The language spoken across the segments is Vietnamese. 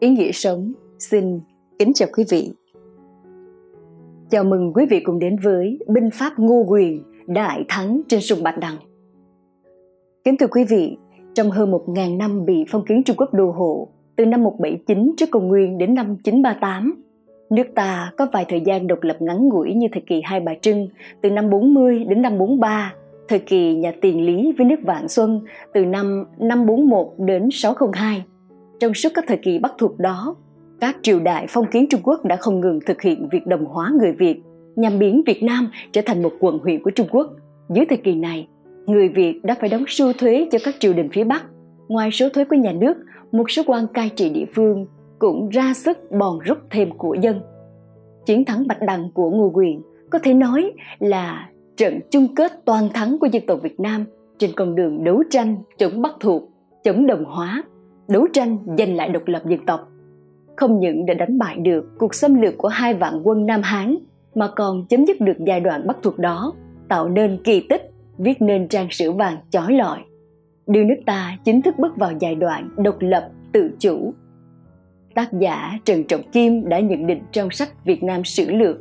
Ý nghĩa sống xin kính chào quý vị. Chào mừng quý vị cùng đến với binh pháp Ngô Quyền đại thắng trên sông Bạch Đằng. Kính thưa quý vị, trong hơn 1.000 năm bị phong kiến Trung Quốc đô hộ, từ năm 179 trước công nguyên đến năm 938, nước ta có vài thời gian độc lập ngắn ngủi như thời kỳ Hai Bà Trưng từ năm 40 đến năm 43, thời kỳ nhà Tiền Lý với nước Vạn Xuân từ năm 541 đến 602 trong suốt các thời kỳ bắc thuộc đó, các triều đại phong kiến Trung Quốc đã không ngừng thực hiện việc đồng hóa người Việt nhằm biến Việt Nam trở thành một quận huyện của Trung Quốc. Dưới thời kỳ này, người Việt đã phải đóng sưu thuế cho các triều đình phía Bắc. Ngoài số thuế của nhà nước, một số quan cai trị địa phương cũng ra sức bòn rút thêm của dân. Chiến thắng Bạch Đằng của Ngô Quyền có thể nói là trận chung kết toàn thắng của dân tộc Việt Nam trên con đường đấu tranh chống Bắc thuộc, chống đồng hóa đấu tranh giành lại độc lập dân tộc không những đã đánh bại được cuộc xâm lược của hai vạn quân Nam Hán mà còn chấm dứt được giai đoạn bắt thuộc đó, tạo nên kỳ tích, viết nên trang sử vàng chói lọi. Đưa nước ta chính thức bước vào giai đoạn độc lập, tự chủ. Tác giả Trần Trọng Kim đã nhận định trong sách Việt Nam Sử Lược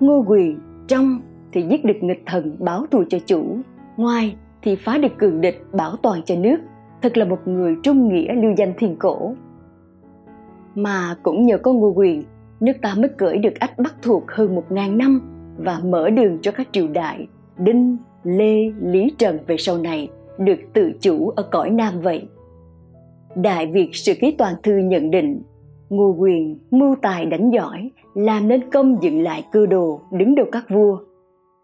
Ngô Quyền trong thì giết được nghịch thần báo thù cho chủ, ngoài thì phá được cường địch bảo toàn cho nước – thật là một người trung nghĩa lưu danh thiên cổ. Mà cũng nhờ có ngô quyền, nước ta mới cởi được ách bắt thuộc hơn một ngàn năm và mở đường cho các triều đại Đinh, Lê, Lý Trần về sau này được tự chủ ở cõi Nam vậy. Đại Việt Sử Ký Toàn Thư nhận định Ngô Quyền mưu tài đánh giỏi làm nên công dựng lại cơ đồ đứng đầu các vua.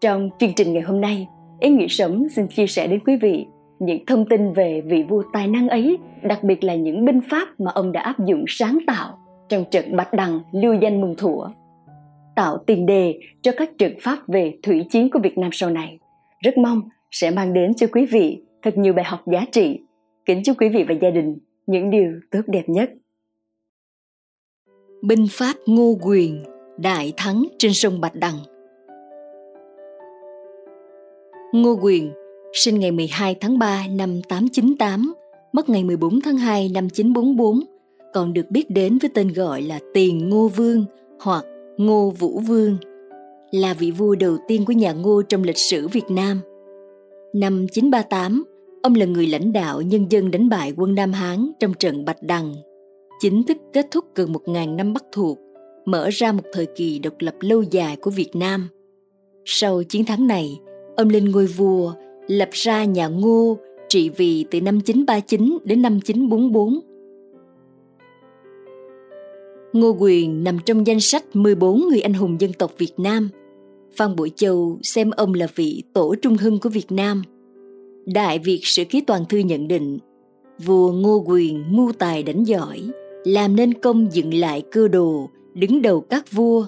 Trong chương trình ngày hôm nay, ý nghĩa sống xin chia sẻ đến quý vị những thông tin về vị vua tài năng ấy, đặc biệt là những binh pháp mà ông đã áp dụng sáng tạo trong trận Bạch Đằng lưu danh mừng thủa, tạo tiền đề cho các trận pháp về thủy chiến của Việt Nam sau này. Rất mong sẽ mang đến cho quý vị thật nhiều bài học giá trị. Kính chúc quý vị và gia đình những điều tốt đẹp nhất. Binh pháp Ngô Quyền đại thắng trên sông Bạch Đằng Ngô Quyền sinh ngày 12 tháng 3 năm 898, mất ngày 14 tháng 2 năm 944, còn được biết đến với tên gọi là Tiền Ngô Vương hoặc Ngô Vũ Vương, là vị vua đầu tiên của nhà Ngô trong lịch sử Việt Nam. Năm 938, ông là người lãnh đạo nhân dân đánh bại quân Nam Hán trong trận Bạch Đằng, chính thức kết thúc gần 1.000 năm Bắc thuộc, mở ra một thời kỳ độc lập lâu dài của Việt Nam. Sau chiến thắng này, ông lên ngôi vua lập ra nhà Ngô trị vì từ năm 939 đến năm 944. Ngô Quyền nằm trong danh sách 14 người anh hùng dân tộc Việt Nam. Phan Bội Châu xem ông là vị tổ trung hưng của Việt Nam. Đại Việt Sử Ký Toàn Thư nhận định, vua Ngô Quyền mưu tài đánh giỏi, làm nên công dựng lại cơ đồ, đứng đầu các vua.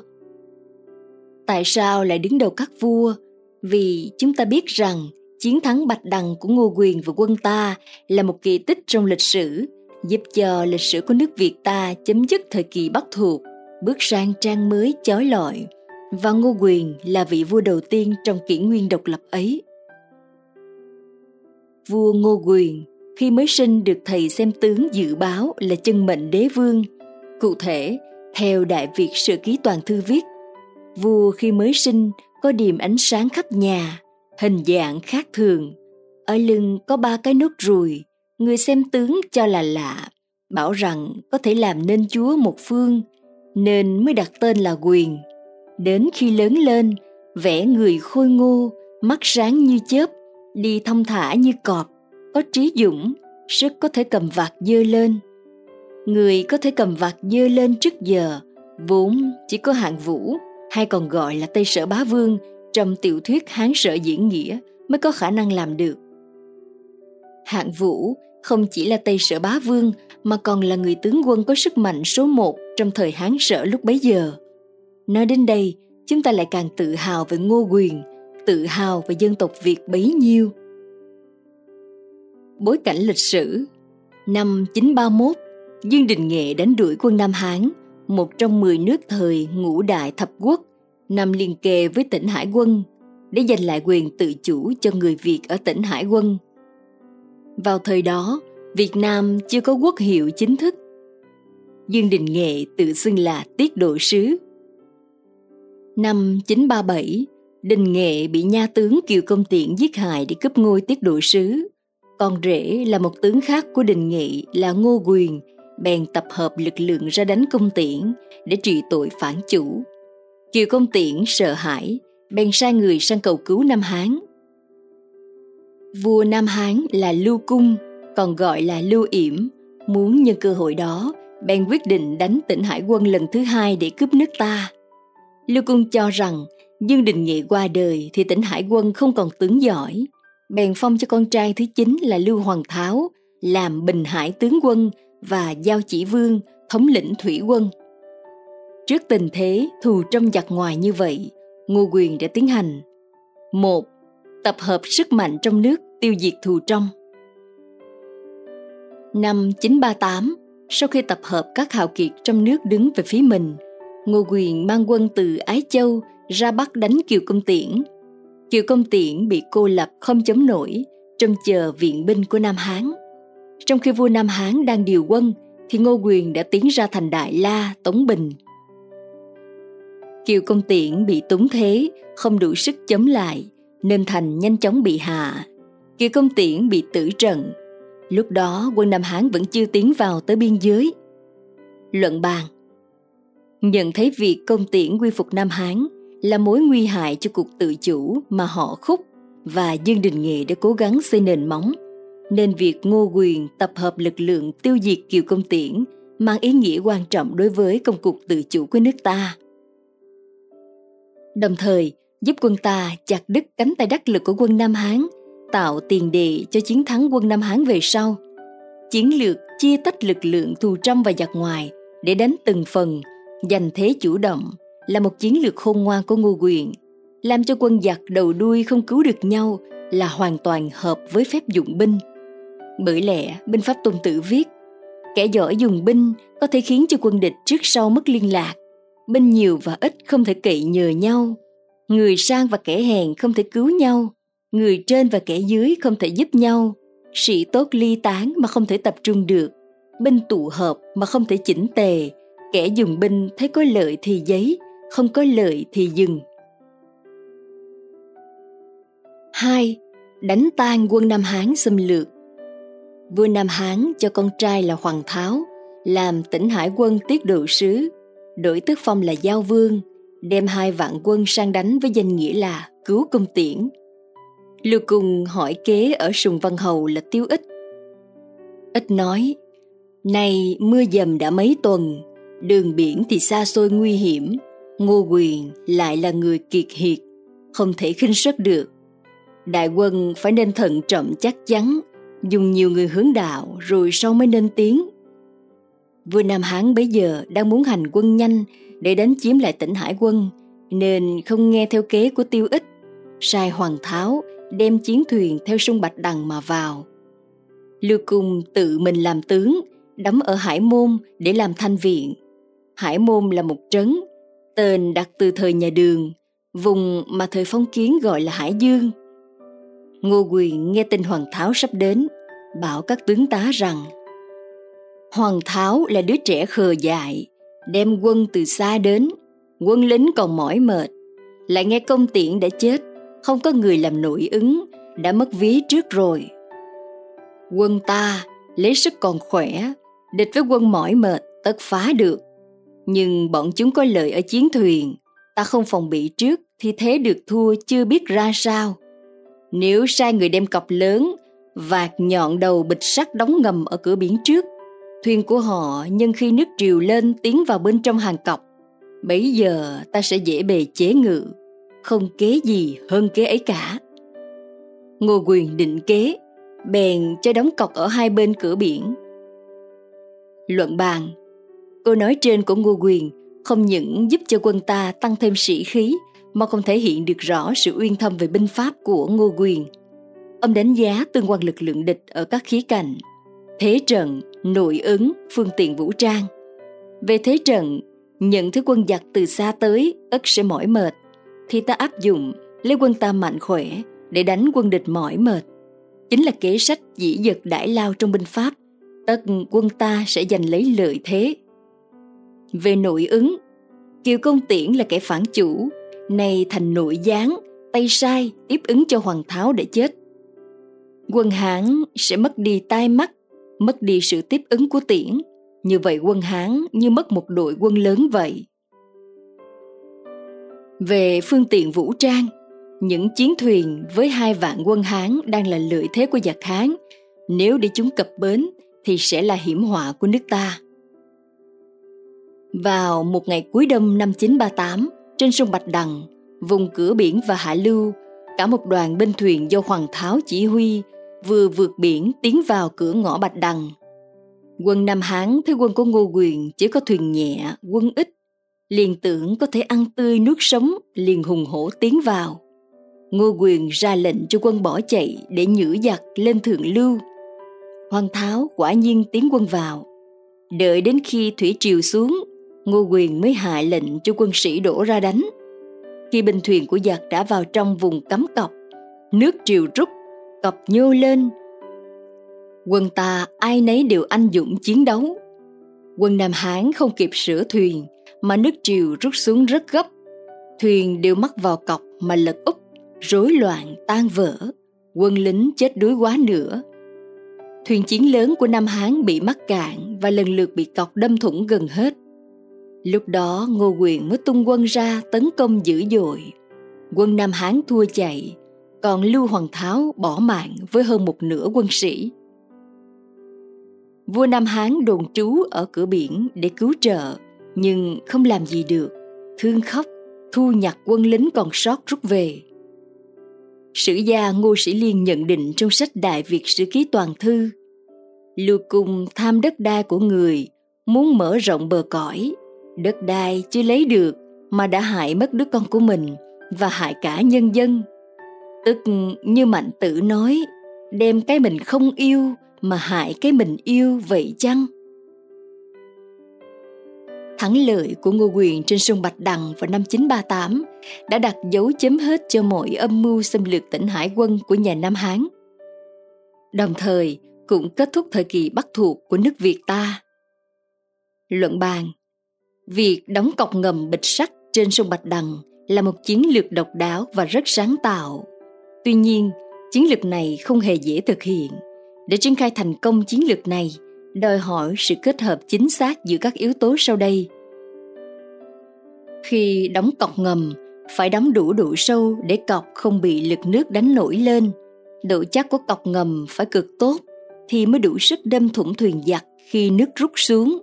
Tại sao lại đứng đầu các vua? Vì chúng ta biết rằng chiến thắng Bạch Đằng của Ngô Quyền và quân ta là một kỳ tích trong lịch sử, giúp cho lịch sử của nước Việt ta chấm dứt thời kỳ Bắc thuộc, bước sang trang mới chói lọi. Và Ngô Quyền là vị vua đầu tiên trong kỷ nguyên độc lập ấy. Vua Ngô Quyền khi mới sinh được thầy xem tướng dự báo là chân mệnh đế vương. Cụ thể, theo Đại Việt Sử Ký Toàn Thư viết, vua khi mới sinh có điểm ánh sáng khắp nhà, hình dạng khác thường. Ở lưng có ba cái nốt ruồi, người xem tướng cho là lạ, bảo rằng có thể làm nên chúa một phương, nên mới đặt tên là quyền. Đến khi lớn lên, vẽ người khôi ngô, mắt sáng như chớp, đi thông thả như cọp, có trí dũng, sức có thể cầm vạt dơ lên. Người có thể cầm vạt dơ lên trước giờ, vốn chỉ có hạng vũ, hay còn gọi là Tây Sở Bá Vương trong tiểu thuyết Hán Sở Diễn Nghĩa mới có khả năng làm được. Hạng Vũ không chỉ là Tây Sở Bá Vương mà còn là người tướng quân có sức mạnh số một trong thời Hán Sở lúc bấy giờ. Nói đến đây, chúng ta lại càng tự hào về Ngô Quyền, tự hào về dân tộc Việt bấy nhiêu. Bối cảnh lịch sử Năm 931, Dương Đình Nghệ đánh đuổi quân Nam Hán, một trong 10 nước thời ngũ đại thập quốc nằm liền kề với tỉnh Hải quân để giành lại quyền tự chủ cho người Việt ở tỉnh Hải quân. Vào thời đó, Việt Nam chưa có quốc hiệu chính thức. Dương Đình Nghệ tự xưng là tiết độ sứ. Năm 937, Đình Nghệ bị nha tướng Kiều Công Tiễn giết hại để cướp ngôi tiết độ sứ. Con rể là một tướng khác của Đình Nghệ là Ngô Quyền, bèn tập hợp lực lượng ra đánh công tiễn để trị tội phản chủ. Kiều Công Tiễn sợ hãi, bèn sai người sang cầu cứu Nam Hán. Vua Nam Hán là Lưu Cung, còn gọi là Lưu Yểm, muốn nhân cơ hội đó, bèn quyết định đánh tỉnh Hải quân lần thứ hai để cướp nước ta. Lưu Cung cho rằng Dương Đình Nghệ qua đời thì tỉnh Hải quân không còn tướng giỏi, bèn phong cho con trai thứ chín là Lưu Hoàng Tháo làm Bình Hải tướng quân và giao chỉ vương thống lĩnh thủy quân. Trước tình thế thù trong giặc ngoài như vậy, Ngô Quyền đã tiến hành một Tập hợp sức mạnh trong nước tiêu diệt thù trong. Năm 938, sau khi tập hợp các hào kiệt trong nước đứng về phía mình, Ngô Quyền mang quân từ Ái Châu ra bắt đánh Kiều Công Tiễn. Kiều Công Tiễn bị cô lập không chống nổi, trông chờ viện binh của Nam Hán. Trong khi vua Nam Hán đang điều quân, thì Ngô Quyền đã tiến ra thành Đại La, Tống Bình. Kiều Công Tiễn bị túng thế, không đủ sức chống lại, nên thành nhanh chóng bị hạ. Kiều Công Tiễn bị tử trận. Lúc đó quân Nam Hán vẫn chưa tiến vào tới biên giới. Luận bàn Nhận thấy việc công tiễn quy phục Nam Hán là mối nguy hại cho cuộc tự chủ mà họ khúc và Dương Đình Nghệ đã cố gắng xây nền móng – nên việc Ngô Quyền tập hợp lực lượng tiêu diệt Kiều Công Tiễn mang ý nghĩa quan trọng đối với công cuộc tự chủ của nước ta. Đồng thời, giúp quân ta chặt đứt cánh tay đắc lực của quân Nam Hán, tạo tiền đề cho chiến thắng quân Nam Hán về sau. Chiến lược chia tách lực lượng thù trong và giặc ngoài để đánh từng phần, giành thế chủ động là một chiến lược khôn ngoan của Ngô Quyền, làm cho quân giặc đầu đuôi không cứu được nhau là hoàn toàn hợp với phép dụng binh. Bởi lẽ, binh pháp tôn tử viết, kẻ giỏi dùng binh có thể khiến cho quân địch trước sau mất liên lạc. Binh nhiều và ít không thể cậy nhờ nhau. Người sang và kẻ hèn không thể cứu nhau. Người trên và kẻ dưới không thể giúp nhau. Sĩ tốt ly tán mà không thể tập trung được. Binh tụ hợp mà không thể chỉnh tề. Kẻ dùng binh thấy có lợi thì giấy, không có lợi thì dừng. 2. Đánh tan quân Nam Hán xâm lược vua Nam Hán cho con trai là Hoàng Tháo làm tỉnh hải quân tiết độ sứ, đổi tước phong là giao vương, đem hai vạn quân sang đánh với danh nghĩa là cứu công tiễn. Lưu Cung hỏi kế ở Sùng Văn Hầu là Tiêu Ích. Ích nói, nay mưa dầm đã mấy tuần, đường biển thì xa xôi nguy hiểm, Ngô Quyền lại là người kiệt hiệt, không thể khinh suất được. Đại quân phải nên thận trọng chắc chắn dùng nhiều người hướng đạo rồi sau mới nên tiếng. Vua Nam Hán bấy giờ đang muốn hành quân nhanh để đánh chiếm lại tỉnh Hải quân, nên không nghe theo kế của tiêu ích, sai Hoàng Tháo đem chiến thuyền theo sông Bạch Đằng mà vào. Lưu Cung tự mình làm tướng, đóng ở Hải Môn để làm thanh viện. Hải Môn là một trấn, tên đặt từ thời nhà Đường, vùng mà thời phong kiến gọi là Hải Dương – Ngô Quyền nghe tin Hoàng Tháo sắp đến, bảo các tướng tá rằng Hoàng Tháo là đứa trẻ khờ dại, đem quân từ xa đến, quân lính còn mỏi mệt, lại nghe công tiện đã chết, không có người làm nội ứng, đã mất ví trước rồi. Quân ta lấy sức còn khỏe, địch với quân mỏi mệt tất phá được. Nhưng bọn chúng có lợi ở chiến thuyền, ta không phòng bị trước thì thế được thua chưa biết ra sao nếu sai người đem cọc lớn, vạt nhọn đầu bịch sắt đóng ngầm ở cửa biển trước, thuyền của họ nhân khi nước triều lên tiến vào bên trong hàng cọc. Bấy giờ ta sẽ dễ bề chế ngự, không kế gì hơn kế ấy cả. Ngô Quyền định kế, bèn cho đóng cọc ở hai bên cửa biển. Luận bàn Câu nói trên của Ngô Quyền không những giúp cho quân ta tăng thêm sĩ khí mà còn thể hiện được rõ sự uyên thâm về binh pháp của Ngô Quyền. Ông đánh giá tương quan lực lượng địch ở các khía cạnh, thế trận, nội ứng, phương tiện vũ trang. Về thế trận, nhận thứ quân giặc từ xa tới ất sẽ mỏi mệt, thì ta áp dụng lấy quân ta mạnh khỏe để đánh quân địch mỏi mệt. Chính là kế sách dĩ dật đãi lao trong binh pháp, tất quân ta sẽ giành lấy lợi thế. Về nội ứng, Kiều Công Tiễn là kẻ phản chủ, nay thành nội gián, tay sai tiếp ứng cho Hoàng Tháo để chết. Quân Hán sẽ mất đi tai mắt, mất đi sự tiếp ứng của Tiễn. Như vậy quân Hán như mất một đội quân lớn vậy. Về phương tiện vũ trang, những chiến thuyền với hai vạn quân Hán đang là lợi thế của giặc Hán. Nếu để chúng cập bến thì sẽ là hiểm họa của nước ta. Vào một ngày cuối đông năm 938, trên sông Bạch Đằng, vùng cửa biển và hạ lưu, cả một đoàn binh thuyền do Hoàng Tháo chỉ huy vừa vượt biển tiến vào cửa ngõ Bạch Đằng. Quân Nam Hán thấy quân của Ngô Quyền chỉ có thuyền nhẹ, quân ít, liền tưởng có thể ăn tươi nước sống, liền hùng hổ tiến vào. Ngô Quyền ra lệnh cho quân bỏ chạy để nhử giặc lên thượng lưu. Hoàng Tháo quả nhiên tiến quân vào. Đợi đến khi thủy triều xuống, Ngô Quyền mới hạ lệnh cho quân sĩ đổ ra đánh. Khi binh thuyền của giặc đã vào trong vùng cấm cọc, nước triều rút, cọc nhô lên. Quân ta ai nấy đều anh dũng chiến đấu. Quân Nam Hán không kịp sửa thuyền, mà nước triều rút xuống rất gấp. Thuyền đều mắc vào cọc mà lật úp, rối loạn tan vỡ. Quân lính chết đuối quá nữa. Thuyền chiến lớn của Nam Hán bị mắc cạn và lần lượt bị cọc đâm thủng gần hết. Lúc đó Ngô Quyền mới tung quân ra tấn công dữ dội. Quân Nam Hán thua chạy, còn Lưu Hoàng Tháo bỏ mạng với hơn một nửa quân sĩ. Vua Nam Hán đồn trú ở cửa biển để cứu trợ, nhưng không làm gì được, thương khóc, thu nhặt quân lính còn sót rút về. Sử gia Ngô Sĩ Liên nhận định trong sách Đại Việt Sử Ký Toàn Thư, Lưu Cung tham đất đai của người, muốn mở rộng bờ cõi, đất đai chưa lấy được mà đã hại mất đứa con của mình và hại cả nhân dân. Tức như Mạnh Tử nói, đem cái mình không yêu mà hại cái mình yêu vậy chăng? Thắng lợi của Ngô Quyền trên sông Bạch Đằng vào năm 938 đã đặt dấu chấm hết cho mọi âm mưu xâm lược tỉnh Hải quân của nhà Nam Hán. Đồng thời cũng kết thúc thời kỳ bắt thuộc của nước Việt ta. Luận bàn Việc đóng cọc ngầm bịch sắt trên sông Bạch Đằng là một chiến lược độc đáo và rất sáng tạo. Tuy nhiên, chiến lược này không hề dễ thực hiện. Để triển khai thành công chiến lược này, đòi hỏi sự kết hợp chính xác giữa các yếu tố sau đây. Khi đóng cọc ngầm, phải đóng đủ độ sâu để cọc không bị lực nước đánh nổi lên. Độ chắc của cọc ngầm phải cực tốt thì mới đủ sức đâm thủng thuyền giặc khi nước rút xuống.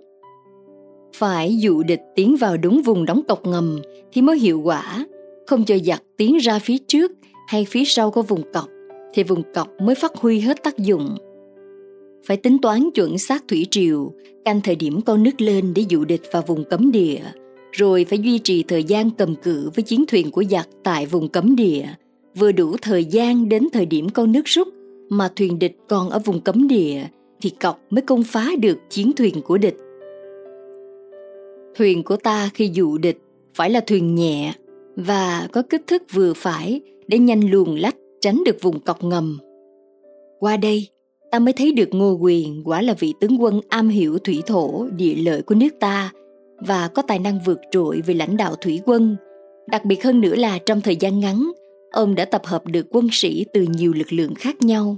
Phải dụ địch tiến vào đúng vùng đóng cọc ngầm thì mới hiệu quả, không cho giặc tiến ra phía trước hay phía sau có vùng cọc thì vùng cọc mới phát huy hết tác dụng phải tính toán chuẩn xác thủy triều, canh thời điểm con nước lên để dụ địch vào vùng cấm địa, rồi phải duy trì thời gian cầm cự với chiến thuyền của giặc tại vùng cấm địa, vừa đủ thời gian đến thời điểm con nước rút mà thuyền địch còn ở vùng cấm địa thì cọc mới công phá được chiến thuyền của địch. Thuyền của ta khi dụ địch phải là thuyền nhẹ và có kích thước vừa phải để nhanh luồn lách tránh được vùng cọc ngầm. Qua đây, ta mới thấy được Ngô Quyền quả là vị tướng quân am hiểu thủy thổ, địa lợi của nước ta và có tài năng vượt trội về lãnh đạo thủy quân. Đặc biệt hơn nữa là trong thời gian ngắn, ông đã tập hợp được quân sĩ từ nhiều lực lượng khác nhau.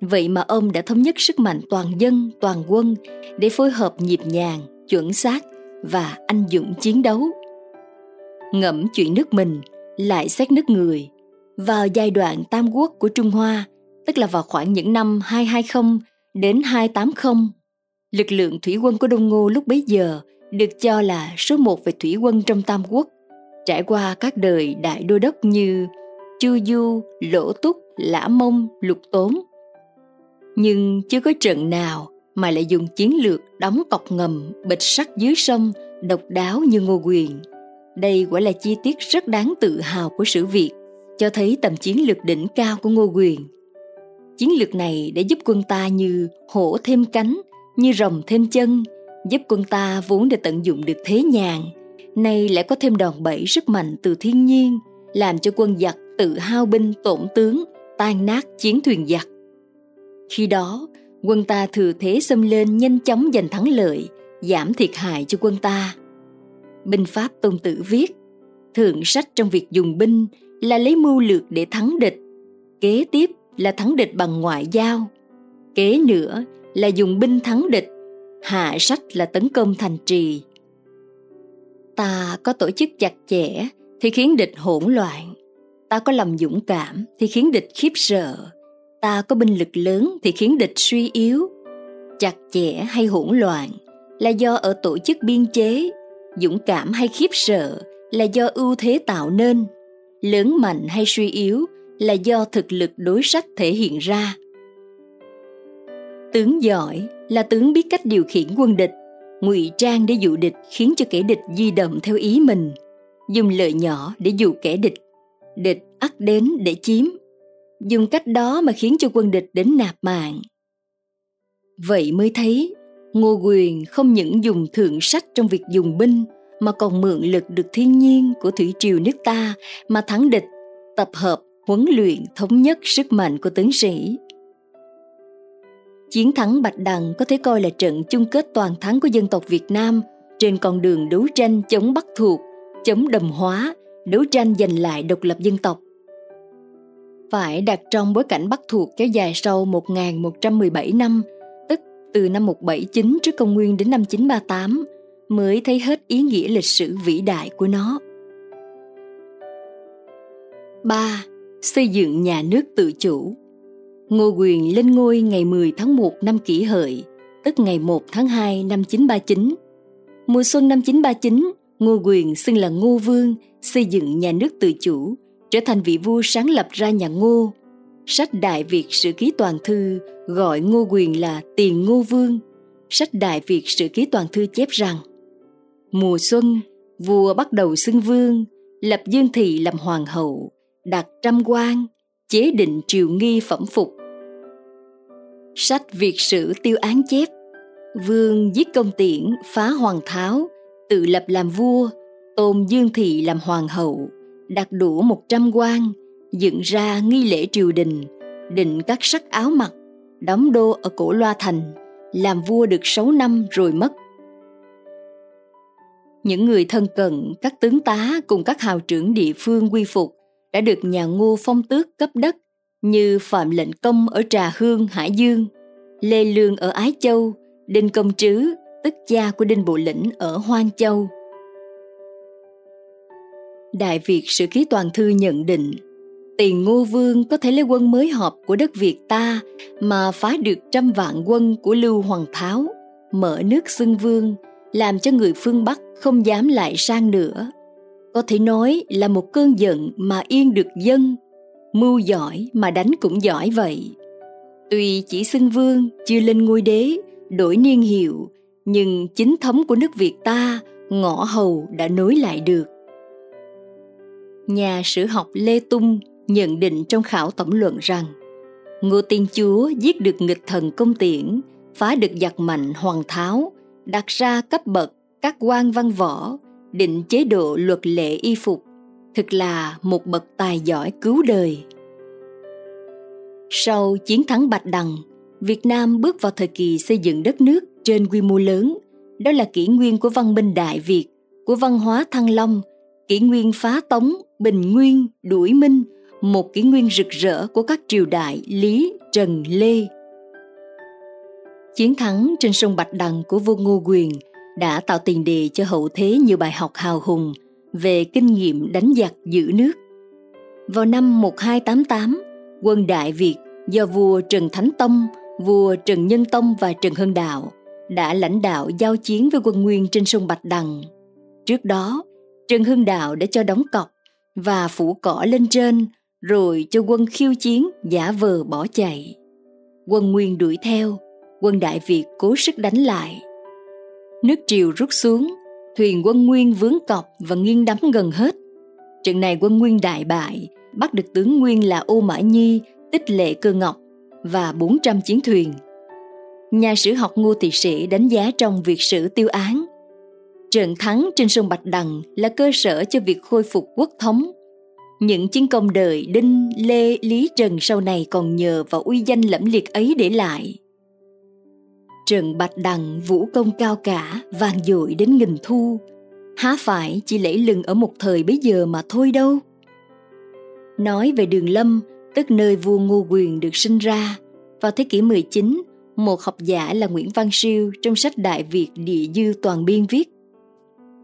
Vậy mà ông đã thống nhất sức mạnh toàn dân, toàn quân để phối hợp nhịp nhàng, chuẩn xác và anh dũng chiến đấu. Ngẫm chuyện nước mình, lại xét nước người. Vào giai đoạn tam quốc của Trung Hoa, tức là vào khoảng những năm 220 đến 280. Lực lượng thủy quân của Đông Ngô lúc bấy giờ được cho là số một về thủy quân trong Tam Quốc, trải qua các đời đại đô đốc như Chu Du, Lỗ Túc, Lã Mông, Lục Tốn. Nhưng chưa có trận nào mà lại dùng chiến lược đóng cọc ngầm bịch sắt dưới sông độc đáo như Ngô Quyền. Đây quả là chi tiết rất đáng tự hào của sử Việt, cho thấy tầm chiến lược đỉnh cao của Ngô Quyền. Chiến lược này đã giúp quân ta như hổ thêm cánh, như rồng thêm chân, giúp quân ta vốn đã tận dụng được thế nhàn, nay lại có thêm đòn bẩy sức mạnh từ thiên nhiên, làm cho quân giặc tự hao binh tổn tướng, tan nát chiến thuyền giặc. Khi đó, quân ta thừa thế xâm lên nhanh chóng giành thắng lợi, giảm thiệt hại cho quân ta. binh pháp tôn tử viết thượng sách trong việc dùng binh là lấy mưu lược để thắng địch, kế tiếp là thắng địch bằng ngoại giao, kế nữa là dùng binh thắng địch, hạ sách là tấn công thành trì. Ta có tổ chức chặt chẽ thì khiến địch hỗn loạn, ta có lòng dũng cảm thì khiến địch khiếp sợ, ta có binh lực lớn thì khiến địch suy yếu. Chặt chẽ hay hỗn loạn là do ở tổ chức biên chế, dũng cảm hay khiếp sợ là do ưu thế tạo nên lớn mạnh hay suy yếu là do thực lực đối sách thể hiện ra. Tướng giỏi là tướng biết cách điều khiển quân địch, ngụy trang để dụ địch khiến cho kẻ địch di động theo ý mình, dùng lợi nhỏ để dụ kẻ địch địch ắt đến để chiếm, dùng cách đó mà khiến cho quân địch đến nạp mạng. Vậy mới thấy, ngô quyền không những dùng thượng sách trong việc dùng binh mà còn mượn lực được thiên nhiên của thủy triều nước ta mà thắng địch tập hợp huấn luyện thống nhất sức mạnh của tướng sĩ. Chiến thắng bạch đằng có thể coi là trận chung kết toàn thắng của dân tộc việt nam trên con đường đấu tranh chống bắc thuộc chống đầm hóa đấu tranh giành lại độc lập dân tộc. Phải đặt trong bối cảnh Bắc thuộc kéo dài sau 1117 năm, tức từ năm 179 trước công nguyên đến năm 938, mới thấy hết ý nghĩa lịch sử vĩ đại của nó. 3. Xây dựng nhà nước tự chủ Ngô Quyền lên ngôi ngày 10 tháng 1 năm kỷ hợi, tức ngày 1 tháng 2 năm 939. Mùa xuân năm 939, Ngô Quyền xưng là Ngô Vương, xây dựng nhà nước tự chủ, trở thành vị vua sáng lập ra nhà Ngô. Sách Đại Việt Sử Ký Toàn Thư gọi Ngô Quyền là Tiền Ngô Vương. Sách Đại Việt Sử Ký Toàn Thư chép rằng Mùa xuân, vua bắt đầu xưng vương, lập Dương Thị làm hoàng hậu, đặt trăm quan, chế định triều nghi phẩm phục. Sách Việt Sử Tiêu Án chép Vương giết công tiễn, phá hoàng tháo, tự lập làm vua, tôn Dương Thị làm hoàng hậu, đặt đủ một trăm quan, dựng ra nghi lễ triều đình, định các sắc áo mặc, đóng đô ở cổ loa thành, làm vua được sáu năm rồi mất. Những người thân cận, các tướng tá cùng các hào trưởng địa phương quy phục đã được nhà ngô phong tước cấp đất như Phạm Lệnh Công ở Trà Hương, Hải Dương, Lê Lương ở Ái Châu, Đinh Công Trứ, tức cha của Đinh Bộ Lĩnh ở hoan Châu. Đại Việt Sử Ký Toàn Thư nhận định Tiền Ngô Vương có thể lấy quân mới họp của đất Việt ta mà phá được trăm vạn quân của Lưu Hoàng Tháo, mở nước xưng vương, làm cho người phương Bắc không dám lại sang nữa. Có thể nói là một cơn giận mà yên được dân, mưu giỏi mà đánh cũng giỏi vậy. Tuy chỉ xưng vương, chưa lên ngôi đế, đổi niên hiệu, nhưng chính thống của nước Việt ta, ngõ hầu đã nối lại được nhà sử học Lê Tung nhận định trong khảo tổng luận rằng Ngô Tiên Chúa giết được nghịch thần công tiễn, phá được giặc mạnh hoàng tháo, đặt ra cấp bậc các quan văn võ, định chế độ luật lệ y phục, thực là một bậc tài giỏi cứu đời. Sau chiến thắng Bạch Đằng, Việt Nam bước vào thời kỳ xây dựng đất nước trên quy mô lớn. Đó là kỷ nguyên của văn minh Đại Việt, của văn hóa Thăng Long, kỷ nguyên phá tống bình nguyên đuổi minh một kỷ nguyên rực rỡ của các triều đại lý trần lê chiến thắng trên sông bạch đằng của vua ngô quyền đã tạo tiền đề cho hậu thế nhiều bài học hào hùng về kinh nghiệm đánh giặc giữ nước. Vào năm 1288, quân Đại Việt do vua Trần Thánh Tông, vua Trần Nhân Tông và Trần Hưng Đạo đã lãnh đạo giao chiến với quân Nguyên trên sông Bạch Đằng. Trước đó, Trần Hưng Đạo đã cho đóng cọc và phủ cỏ lên trên rồi cho quân khiêu chiến giả vờ bỏ chạy. Quân Nguyên đuổi theo, quân Đại Việt cố sức đánh lại. Nước triều rút xuống, thuyền quân Nguyên vướng cọp và nghiêng đắm gần hết. Trận này quân Nguyên đại bại, bắt được tướng Nguyên là Ô Mã Nhi, Tích Lệ Cơ Ngọc và 400 chiến thuyền. Nhà sử học Ngô Thị Sĩ đánh giá trong việc sử tiêu án Trận thắng trên sông Bạch Đằng là cơ sở cho việc khôi phục quốc thống. Những chiến công đời Đinh, Lê, Lý Trần sau này còn nhờ vào uy danh lẫm liệt ấy để lại. Trận Bạch Đằng vũ công cao cả, vang dội đến nghìn thu. há phải chỉ lẫy lừng ở một thời bấy giờ mà thôi đâu. Nói về Đường Lâm, tức nơi vua Ngô Quyền được sinh ra, vào thế kỷ 19, một học giả là Nguyễn Văn Siêu trong sách Đại Việt Địa Dư Toàn Biên viết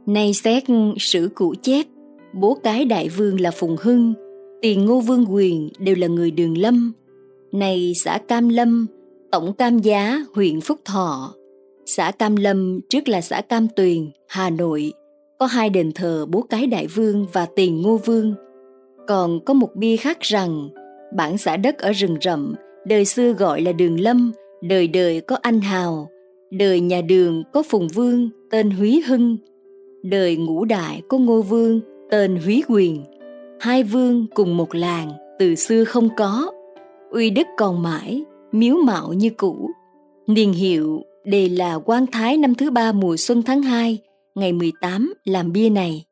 Nay xét sử cũ chép, bố cái đại vương là Phùng Hưng, tiền ngô vương quyền đều là người đường lâm. Này xã Cam Lâm, tổng cam giá huyện Phúc Thọ. Xã Cam Lâm trước là xã Cam Tuyền, Hà Nội, có hai đền thờ bố cái đại vương và tiền ngô vương. Còn có một bia khác rằng, bản xã đất ở rừng rậm, đời xưa gọi là đường lâm, đời đời có anh hào, đời nhà đường có phùng vương tên Húy Hưng, đời ngũ đại có ngô vương tên Húy Quyền. Hai vương cùng một làng từ xưa không có, uy đức còn mãi, miếu mạo như cũ. Niên hiệu đề là quan thái năm thứ ba mùa xuân tháng 2, ngày 18 làm bia này.